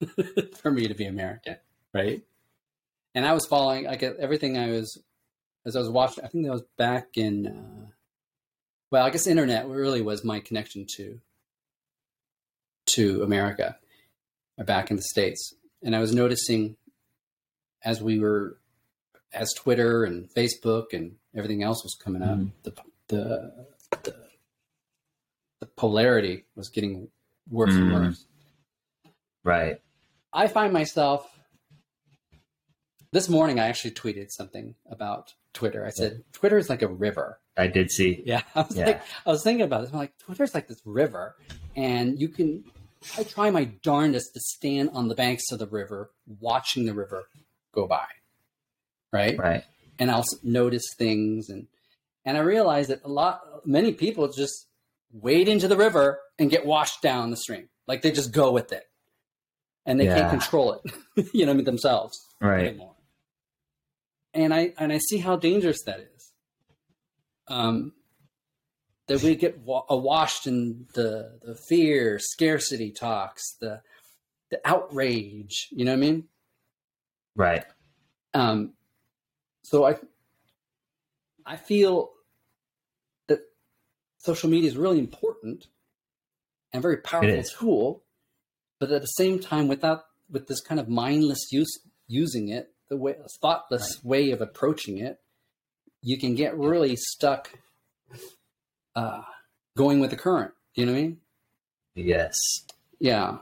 Speaker 2: for me to be American, right? And I was following, like, everything I was, as I was watching, I think that was back in, uh, well, I guess internet really was my connection to to America, back in the states, and I was noticing as we were as Twitter and Facebook and everything else was coming up, mm. the, the, the the polarity was getting worse mm. and mm-hmm. worse.
Speaker 1: Right.
Speaker 2: I find myself this morning. I actually tweeted something about Twitter. I said yeah. Twitter is like a river.
Speaker 1: I did see.
Speaker 2: Yeah, I was yeah. like, I was thinking about this. I'm like, Twitter's like this river, and you can. I try my darndest to stand on the banks of the river, watching the river go by. Right.
Speaker 1: Right.
Speaker 2: And I'll notice things, and and I realize that a lot, many people just wade into the river and get washed down the stream. Like they just go with it, and they yeah. can't control it. you know, themselves
Speaker 1: right. anymore
Speaker 2: and I and I see how dangerous that is. Um, that we get wa- washed in the the fear, scarcity talks, the the outrage. You know what I mean?
Speaker 1: Right.
Speaker 2: Um. So I I feel that social media is really important and very powerful tool, but at the same time, without with this kind of mindless use using it, the way thoughtless right. way of approaching it, you can get really stuck uh, going with the current. You know what I mean?
Speaker 1: Yes.
Speaker 2: Yeah.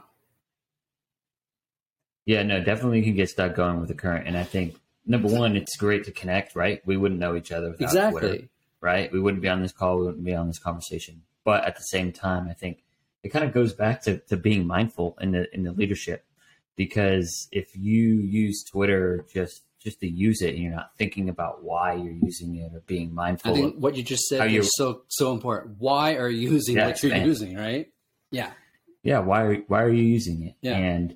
Speaker 1: Yeah, no, definitely you can get stuck going with the current. And I think number one, it's great to connect, right? We wouldn't know each other without
Speaker 2: exactly.
Speaker 1: Twitter, right? We wouldn't be on this call, we wouldn't be on this conversation. But at the same time, I think it kind of goes back to, to being mindful in the in the leadership. Because if you use Twitter just just to use it and you're not thinking about why you're using it or being mindful
Speaker 2: I think what you just said is so so important. Why are you using
Speaker 1: Yeah,
Speaker 2: what you're
Speaker 1: man.
Speaker 2: using, right? Yeah.
Speaker 1: yeah why are, why are you using it
Speaker 2: Yeah.
Speaker 1: and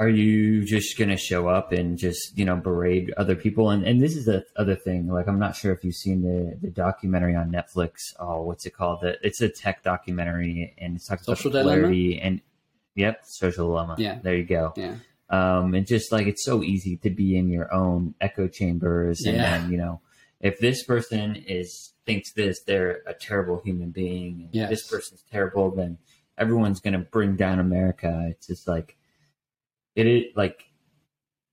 Speaker 1: are you just gonna show up and just you know berate other people and and this is the other thing like i'm not sure if you've seen the the documentary on netflix oh what's it called the, it's a tech documentary and it's talking
Speaker 2: Social
Speaker 1: about the
Speaker 2: Dilemma?
Speaker 1: polarity and yep social dilemma
Speaker 2: Yeah.
Speaker 1: there you go
Speaker 2: Yeah.
Speaker 1: um and just like it's so easy to be in your own echo chambers and
Speaker 2: Yeah.
Speaker 1: then you know if this person is thinks this they're a terrible human being and
Speaker 2: Yes.
Speaker 1: this person's terrible then everyone's going to bring down america it's just like it is like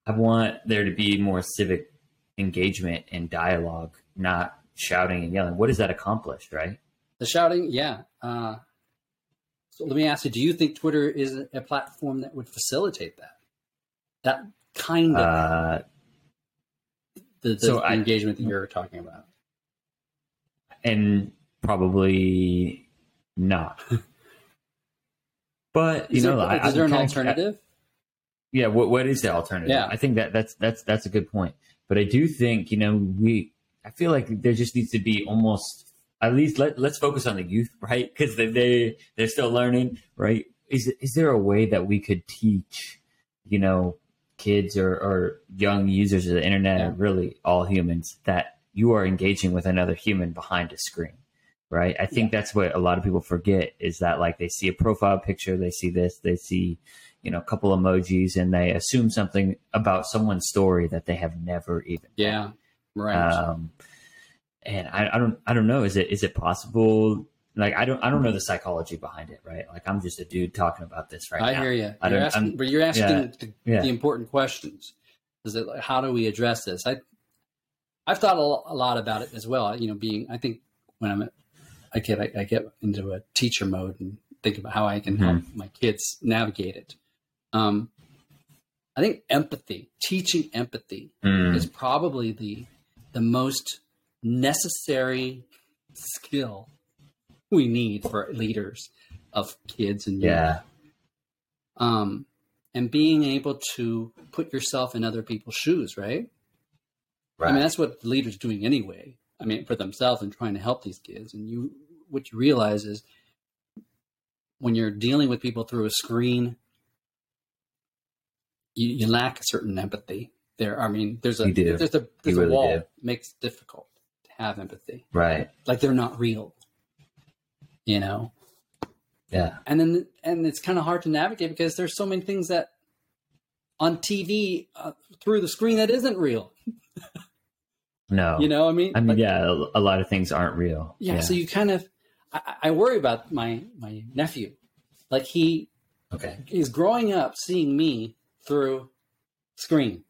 Speaker 1: i want there to be more civic engagement and dialogue not shouting and yelling what does that accomplish right
Speaker 2: The shouting, yeah. Uh, so let me ask you: Do you think Twitter is a platform that would facilitate that? That kind of
Speaker 1: uh
Speaker 2: the, the
Speaker 1: so I-
Speaker 2: engagement that you're talking about.
Speaker 1: and probably not but you
Speaker 2: Is,
Speaker 1: know
Speaker 2: there,
Speaker 1: I,
Speaker 2: is there
Speaker 1: I'm
Speaker 2: an alternative?
Speaker 1: Yeah, what what is the alternative?
Speaker 2: Yeah.
Speaker 1: I think that that's that's that's a good point. But I do think you know we. I feel like there just needs to be almost at least let let's focus on the youth, right? Because they they they're still learning, right? Is is there a way that we could teach, you know, kids or or young users of the internet,
Speaker 2: Yeah.
Speaker 1: really all humans, that you are engaging with another human behind a screen, right? I think that's what a lot of people forget is that like they see a profile picture, they see this, they see you know, a couple emojis and they assume something about someone's story that they have never even.
Speaker 2: Yeah, right.
Speaker 1: Um, and I, I don't, I don't know. Is it, is it possible? Like, I don't, I don't know the psychology behind it, right? Like, I'm just a dude talking about this right
Speaker 2: I
Speaker 1: now.
Speaker 2: hear you.
Speaker 1: I
Speaker 2: You're asking,
Speaker 1: I'm-
Speaker 2: but you're asking
Speaker 1: yeah,
Speaker 2: the,
Speaker 1: yeah.
Speaker 2: the important questions. Is it like, how do we address this? I, I've thought a, lot about it as well. You know, being I think when I'm, I get I, I get into a teacher mode and think about how I can help
Speaker 1: Mm-hmm.
Speaker 2: my kids navigate it. Um, I think empathy, teaching empathy,
Speaker 1: Mm,
Speaker 2: is probably the the most necessary skill we need for leaders of kids and
Speaker 1: yeah.
Speaker 2: um, and being able to put yourself in other people's shoes, right?
Speaker 1: Right.
Speaker 2: I mean, that's what leaders doing anyway. I mean, for themselves and trying to help these kids. And you, what you realize is when you're dealing with people through a screen, you, you lack a certain empathy. There, I mean, there's a there's a there's
Speaker 1: You
Speaker 2: a
Speaker 1: really
Speaker 2: wall
Speaker 1: do.
Speaker 2: that makes it difficult to have empathy.
Speaker 1: right.
Speaker 2: Like they're not real, you know
Speaker 1: Yeah.
Speaker 2: and then and it's kind of hard to navigate because there's so many things that on TV uh, through the screen that isn't real.
Speaker 1: No.
Speaker 2: You know, I mean,
Speaker 1: I mean,
Speaker 2: Like,
Speaker 1: yeah, a, lot of things aren't real.
Speaker 2: yeah, So you kind of, I, I worry about my my nephew, like he
Speaker 1: okay.
Speaker 2: is growing up seeing me through screen.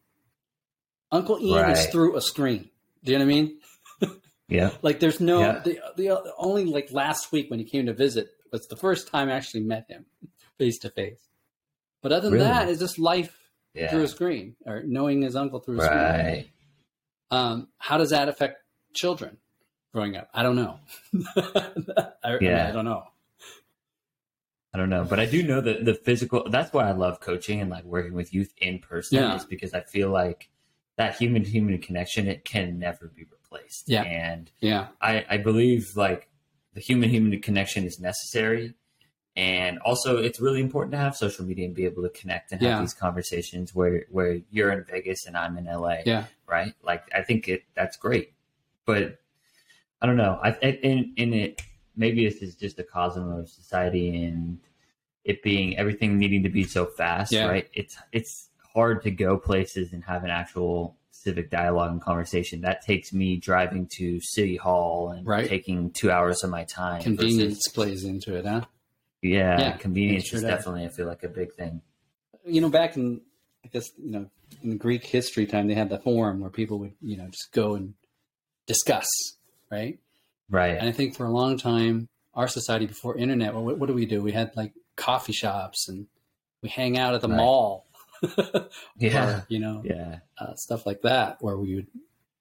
Speaker 2: Uncle Ian is through a screen. Do you know what I mean?
Speaker 1: Yeah.
Speaker 2: Like there's no
Speaker 1: Yeah.
Speaker 2: the, the only like last week when he came to visit was the first time I actually met him face to face. But other than
Speaker 1: Really?
Speaker 2: that, it's just life
Speaker 1: Yeah.
Speaker 2: through a screen or knowing his uncle through a screen.
Speaker 1: Right.
Speaker 2: Um, how does that affect children growing up? I don't know. I, I mean,
Speaker 1: Yeah.
Speaker 2: I don't know.
Speaker 1: I don't know, but I do know that the physical. That's why I love coaching and like working with youth in person.
Speaker 2: Yeah.
Speaker 1: Is because I feel like that human to human connection it can never be replaced.
Speaker 2: Yeah.
Speaker 1: and
Speaker 2: Yeah,
Speaker 1: I, I believe like the human human connection is necessary, and also it's really important to have social media and be able to connect and have
Speaker 2: Yeah.
Speaker 1: these conversations where where you're in Vegas and I'm in LA.
Speaker 2: yeah,
Speaker 1: right? Like I think it that's great, but I don't know. I in in it maybe this is just a cosm of society and it being everything needing to be so fast,
Speaker 2: Yeah.
Speaker 1: right? It's it's hard to go places and have an actual civic dialogue and conversation. That takes me driving to City Hall and
Speaker 2: Right.
Speaker 1: taking two hours of my time.
Speaker 2: convenience
Speaker 1: versus-
Speaker 2: plays into it, huh?
Speaker 1: yeah,
Speaker 2: Yeah,
Speaker 1: convenience
Speaker 2: sure
Speaker 1: is definitely I feel like a big thing.
Speaker 2: You know, back in I guess you know in Greek history time, they had the forum where people would you know just go and discuss, right?
Speaker 1: Right.
Speaker 2: And I think for a long time, our society before internet, well, what, what do we do? We had like coffee shops and we hang out at the
Speaker 1: Right.
Speaker 2: mall.
Speaker 1: Yeah.
Speaker 2: or, you know,
Speaker 1: Yeah.
Speaker 2: uh, stuff like that, where we would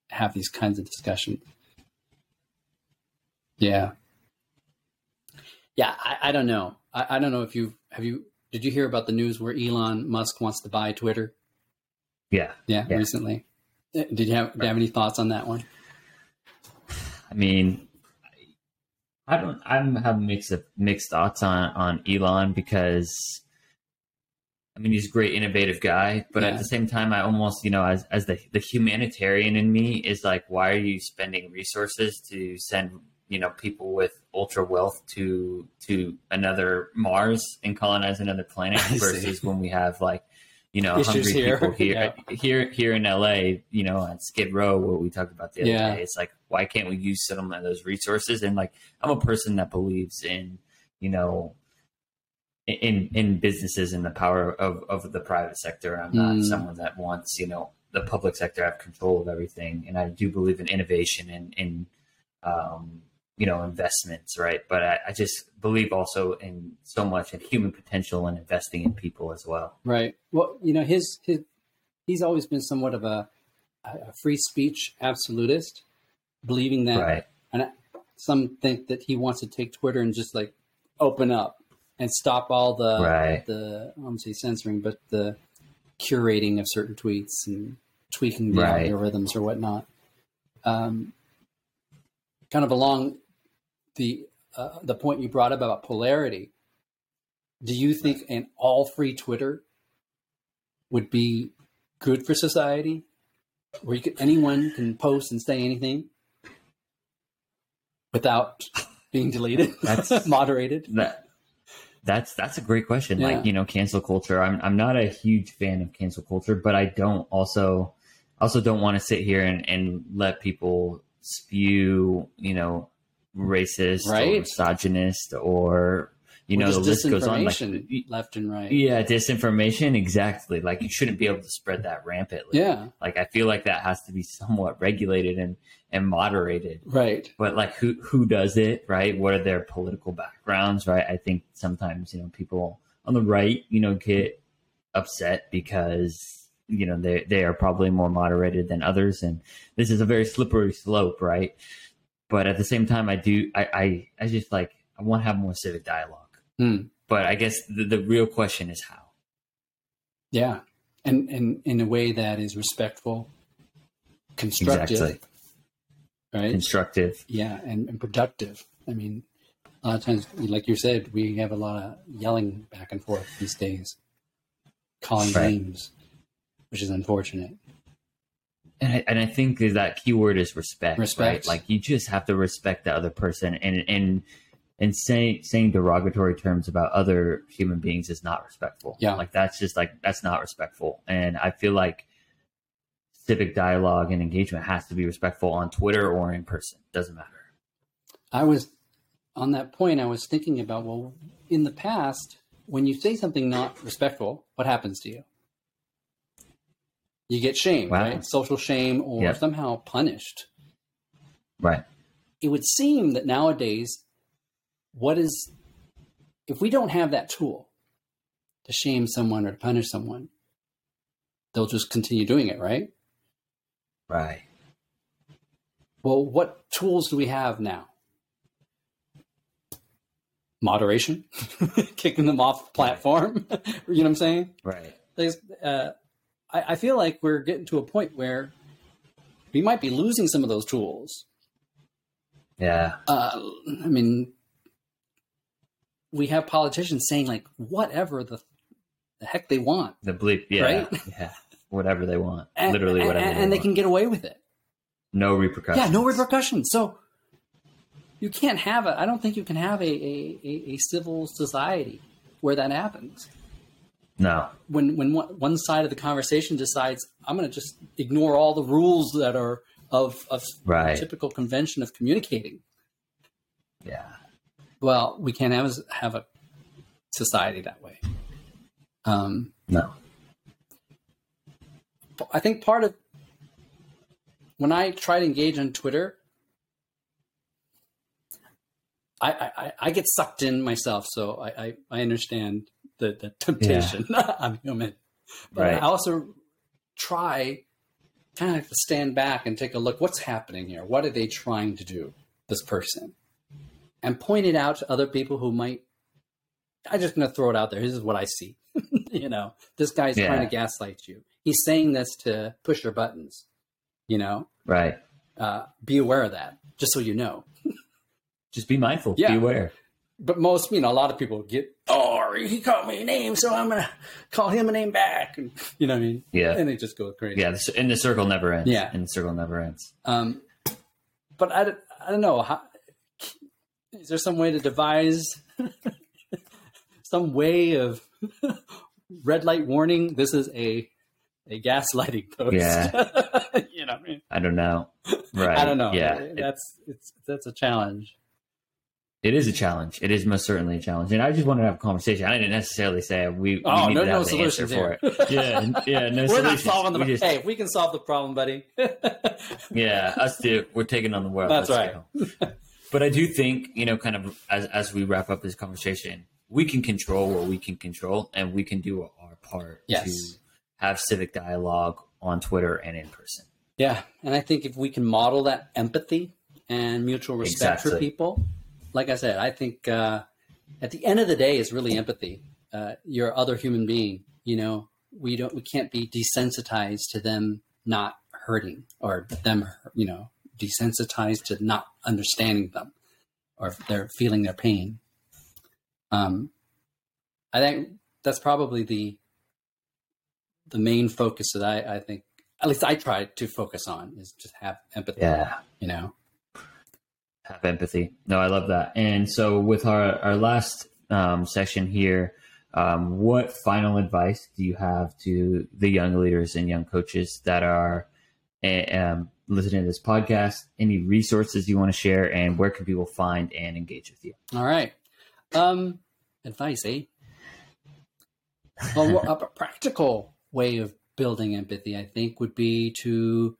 Speaker 2: have these kinds of discussions. Yeah, yeah. I, I don't know. I, I don't know if you have you. Did you hear about the news where Elon Musk wants to buy Twitter?
Speaker 1: Yeah.
Speaker 2: Yeah,
Speaker 1: Yeah.
Speaker 2: recently. Did you have, do you have any thoughts on that one?
Speaker 1: I mean, I don't. I'm have mixed mixed thoughts on on Elon because, I mean, he's a great innovative guy, but
Speaker 2: Yeah.
Speaker 1: at the same time, I almost you know as as the the humanitarian in me is like, why are you spending resources to send you know people with ultra wealth to to another Mars and colonize another planet versus when we have like. You know,
Speaker 2: Issues
Speaker 1: hungry
Speaker 2: here.
Speaker 1: people here, here, here in LA. You know, at Skid Row, what we talked about the other
Speaker 2: Yeah.
Speaker 1: day. It's like, why can't we use some of those resources? And like, I'm a person that believes in, you know, in in businesses and the power of of the private sector. I'm not
Speaker 2: Mm.
Speaker 1: someone that wants, you know, the public sector have control of everything. And I do believe in innovation and in, um, you know, investments, right? But I, I just believe also in so much in human potential and investing in people as well.
Speaker 2: Right. Well, you know, his his he's always been somewhat of a, a free speech absolutist, believing that.
Speaker 1: Right.
Speaker 2: And some think that he wants to take Twitter and just like open up and stop all the
Speaker 1: Right.
Speaker 2: the I don't say censoring, but the curating of certain tweets and tweaking the
Speaker 1: Right.
Speaker 2: algorithms or whatnot. Um, kind of along the uh, the point you brought up about polarity. Do you think an all free Twitter would be good for society, where you could, anyone can post and say anything without being deleted,
Speaker 1: That's-
Speaker 2: moderated?
Speaker 1: that that's that's a great question.
Speaker 2: Yeah.
Speaker 1: Like you know, cancel culture. I'm I'm not a huge fan of cancel culture, but I don't also also don't want to sit here and, and let people spew you know racist
Speaker 2: right?
Speaker 1: or misogynist or you know the list goes on. Like
Speaker 2: left and right.
Speaker 1: yeah, disinformation exactly. Like you shouldn't be able to spread that rampantly.
Speaker 2: Yeah,
Speaker 1: Like I feel like that has to be somewhat regulated and and moderated
Speaker 2: right.
Speaker 1: but like who who does it right what are their political backgrounds right i think sometimes you know people on the right you know get upset because you know they they are probably more moderated than others and this is a very slippery slope right but at the same time i do i i, I just like i want to have more civic dialogue
Speaker 2: Hmm.
Speaker 1: but i guess the, the real question is how
Speaker 2: Yeah, and and in a way that is respectful, constructive,
Speaker 1: exactly
Speaker 2: right?
Speaker 1: constructive
Speaker 2: yeah, and, and productive. I mean, a lot of times, like you said, we have a lot of yelling back and forth these days, calling
Speaker 1: Right.
Speaker 2: names, which is unfortunate.
Speaker 1: And I, and I think that keyword is respect,
Speaker 2: Respect.
Speaker 1: right? Like you just have to respect the other person, and and and saying saying derogatory terms about other human beings is not respectful.
Speaker 2: Yeah.
Speaker 1: like that's just like that's not respectful, and I feel like civic dialogue and engagement has to be respectful on Twitter or in person. Doesn't matter.
Speaker 2: I was on that point. I was thinking about well, in the past, when you say something not respectful, what happens to you? You get shamed,
Speaker 1: Wow.
Speaker 2: right? Social shame, or
Speaker 1: Yep.
Speaker 2: somehow punished.
Speaker 1: Right.
Speaker 2: It would seem that nowadays, what is if we don't have that tool to shame someone or to punish someone, they'll just continue doing it, right?
Speaker 1: Right.
Speaker 2: Well, what tools do we have now? Moderation, kicking them off the platform. you know what I'm saying?
Speaker 1: Right.
Speaker 2: There's, uh, I, I feel like we're getting to a point where we might be losing some of those tools.
Speaker 1: Yeah.
Speaker 2: Uh, I mean, we have politicians saying like whatever the, the heck they want,
Speaker 1: The bleep. Yeah.
Speaker 2: Right?
Speaker 1: Yeah. Whatever they want.
Speaker 2: and,
Speaker 1: Literally
Speaker 2: and-
Speaker 1: whatever.
Speaker 2: and,
Speaker 1: they,
Speaker 2: they
Speaker 1: want.
Speaker 2: can get away with it.
Speaker 1: no repercussions.
Speaker 2: Yeah, no repercussions. So you can't have a. I don't think you can have a, a, a, a civil society where that happens.
Speaker 1: No.
Speaker 2: When when one, one side of the conversation decides, I'm going to just ignore all the rules that are of of
Speaker 1: Right.
Speaker 2: typical convention of communicating.
Speaker 1: Yeah.
Speaker 2: Well, we can't have a, have a society that way. Um,
Speaker 1: No.
Speaker 2: I think part of when I try to engage on Twitter, I I, I get sucked in myself, so I I, I understand the the temptation. I'm human. but
Speaker 1: Right.
Speaker 2: I also try kind of to stand back and take a look. What's happening here? What are they trying to do? This person, and point it out to other people who might. I'm just going to throw it out there. This is what I see. you know, this guy's
Speaker 1: Yeah.
Speaker 2: trying to gaslight you. He's saying this to push your buttons. You know,
Speaker 1: Right.
Speaker 2: uh, be aware of that, just so you know.
Speaker 1: Just be mindful.
Speaker 2: Yeah.
Speaker 1: Be aware.
Speaker 2: But most, you know, a lot of people get, oh, he called me a name, so I'm gonna call him a name back, and you know what I mean?
Speaker 1: Yeah.
Speaker 2: And they just go crazy.
Speaker 1: Yeah. And the circle never ends.
Speaker 2: Yeah.
Speaker 1: And the circle never ends.
Speaker 2: Um, but I, don't- I don't know. How, is there some way to devise some way of red light warning? This is a a gaslighting post.
Speaker 1: Yeah.
Speaker 2: you know, what I mean,
Speaker 1: I don't know. Right.
Speaker 2: I don't know.
Speaker 1: Yeah.
Speaker 2: That's it's that's a challenge.
Speaker 1: It is a challenge. It is most certainly a challenge. And I just wanted to have a conversation. I didn't necessarily say we, we
Speaker 2: Oh,
Speaker 1: need
Speaker 2: no,
Speaker 1: to
Speaker 2: no
Speaker 1: answer for it. Yeah. Yeah. No
Speaker 2: We're
Speaker 1: solutions.
Speaker 2: not solving the.
Speaker 1: We just-
Speaker 2: hey, if we can solve the problem, buddy.
Speaker 1: Yeah, us two, we're taking on the world.
Speaker 2: That's
Speaker 1: Let's
Speaker 2: right.
Speaker 1: but I do think, you know, kind of as as we wrap up this conversation, we can control what we can control, and we can do our part
Speaker 2: Yes.
Speaker 1: to have civic dialogue on Twitter and in person.
Speaker 2: Yeah, and I think if we can model that empathy and mutual respect for people, like I said, I think uh, at the end of the day, it's really empathy. Uh, your other human being, you know, we don't, we can't be desensitized to them not hurting or them, you know, desensitized to not understanding them or they're feeling their pain. Um, I think that's probably the the main focus that I, I think at least I try to focus on is just have empathy.
Speaker 1: Yeah,
Speaker 2: You know,
Speaker 1: have empathy. No, I love that. And so, with our our last um, section here, um, what final advice do you have to the young leaders and young coaches that are um, listening to this podcast? Any resources you want to share, and where can people find and engage with you?
Speaker 2: all right. Um, advice, eh? Well, a practical way of building empathy, I think, would be to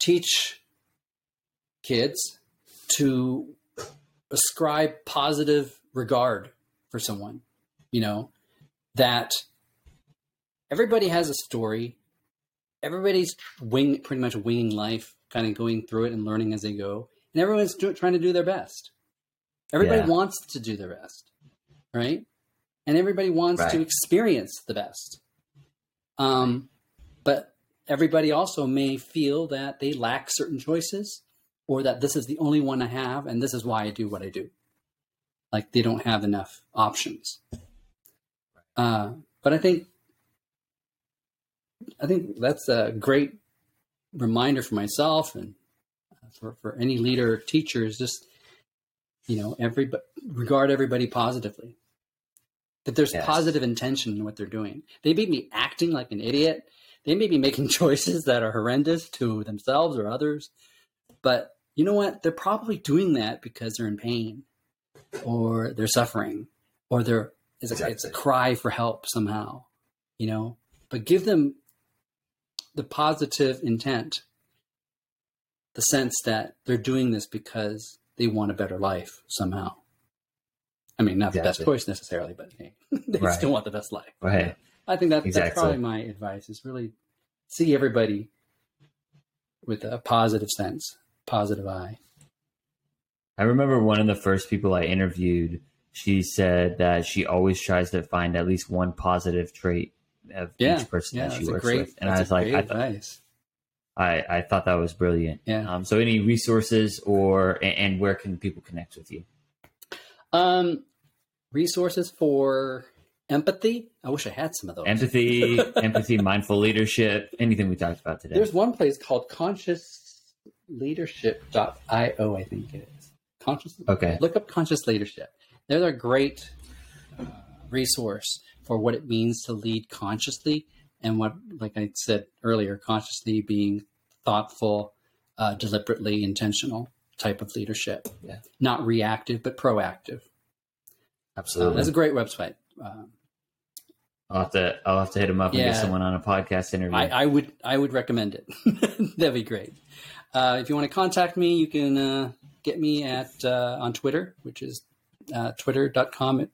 Speaker 2: teach kids to ascribe positive regard for someone. You know, that everybody has a story. Everybody's wing, pretty much winging life, kind of going through it and learning as they go. And everyone's do, trying to do their best. Everybody
Speaker 1: Yeah.
Speaker 2: wants to do their best, right? And everybody wants to experience the best. Um, but everybody also may feel that they lack certain choices or that this is the only one I have and this is why I do what I do. Like they don't have enough options. Uh, but I think I think that's a great reminder for myself and for, for any leader or teachers, just you know, every regard everybody positively. That there's
Speaker 1: Yes.
Speaker 2: positive intention in what they're doing. They may be acting like an idiot. They may be making choices that are horrendous to themselves or others. But you know what? They're probably doing that because they're in pain or they're suffering or they're it's a, it's a cry for help somehow, you know. But give them the positive intent, the sense that they're doing this because they want a better life somehow. I mean, not the best choice necessarily, but hey, they
Speaker 1: Right.
Speaker 2: still want the best life.
Speaker 1: Right.
Speaker 2: I think that, that's probably my advice is really see everybody with a positive sense, positive eye.
Speaker 1: I remember one of the first people I interviewed. She said that she always tries to find at least one positive trait of
Speaker 2: Yeah,
Speaker 1: each person
Speaker 2: yeah,
Speaker 1: that she works
Speaker 2: great,
Speaker 1: with, and I was like,
Speaker 2: great
Speaker 1: I, th-
Speaker 2: advice.
Speaker 1: I, I thought that was brilliant.
Speaker 2: Yeah.
Speaker 1: Um, so, any resources or and, where can people connect with you?
Speaker 2: Um, resources for empathy. I wish I had some of those.
Speaker 1: Empathy, empathy, mindful leadership, anything we talked about today.
Speaker 2: There's one place called consciousleadership.io, I think it is. Conscious.
Speaker 1: Okay.
Speaker 2: Look up conscious leadership. They're a great uh, resource for what it means to lead consciously and what, like I said earlier, consciously being thoughtful, uh, deliberately intentional type of leadership.
Speaker 1: Yeah.
Speaker 2: Not reactive, but proactive. Uh,
Speaker 1: Absolutely.
Speaker 2: that's a great website. Um,
Speaker 1: I'll have to I'll have to hit him up and get someone on a podcast interview.
Speaker 2: I, I would I would recommend it. That'd be great. Uh, if you want to contact me, you can uh, get me at uh, on Twitter, which is uh, twitter.com at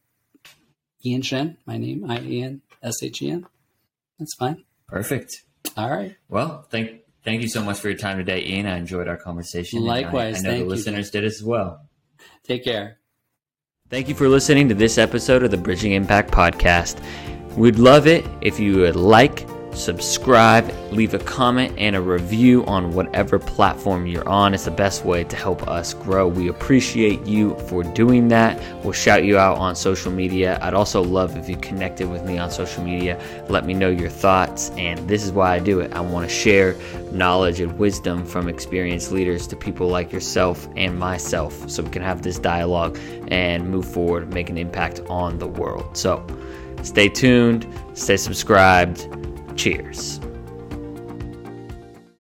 Speaker 2: Ian Shen, my name, I E N S H E N. That's fine.
Speaker 1: Perfect.
Speaker 2: All right.
Speaker 1: Well, thank thank you so much for your time today, Ian. I enjoyed our conversation.
Speaker 2: Likewise.
Speaker 1: I, I know the
Speaker 2: you.
Speaker 1: listeners did as well.
Speaker 2: Take care.
Speaker 1: Thank you for listening to this episode of the Bridging Impact Podcast. We'd love it if you would like, subscribe, leave a comment, and a review on whatever platform you're on. It's the best way to help us grow. We appreciate you for doing that. We'll shout you out on social media. I'd also love if you connected with me on social media. Let me know your thoughts. And this is why I do it. I want to share knowledge and wisdom from experienced leaders to people like yourself and myself so we can have this dialogue and move forward, make an impact on the world. So, Stay tuned, stay subscribed. Cheers.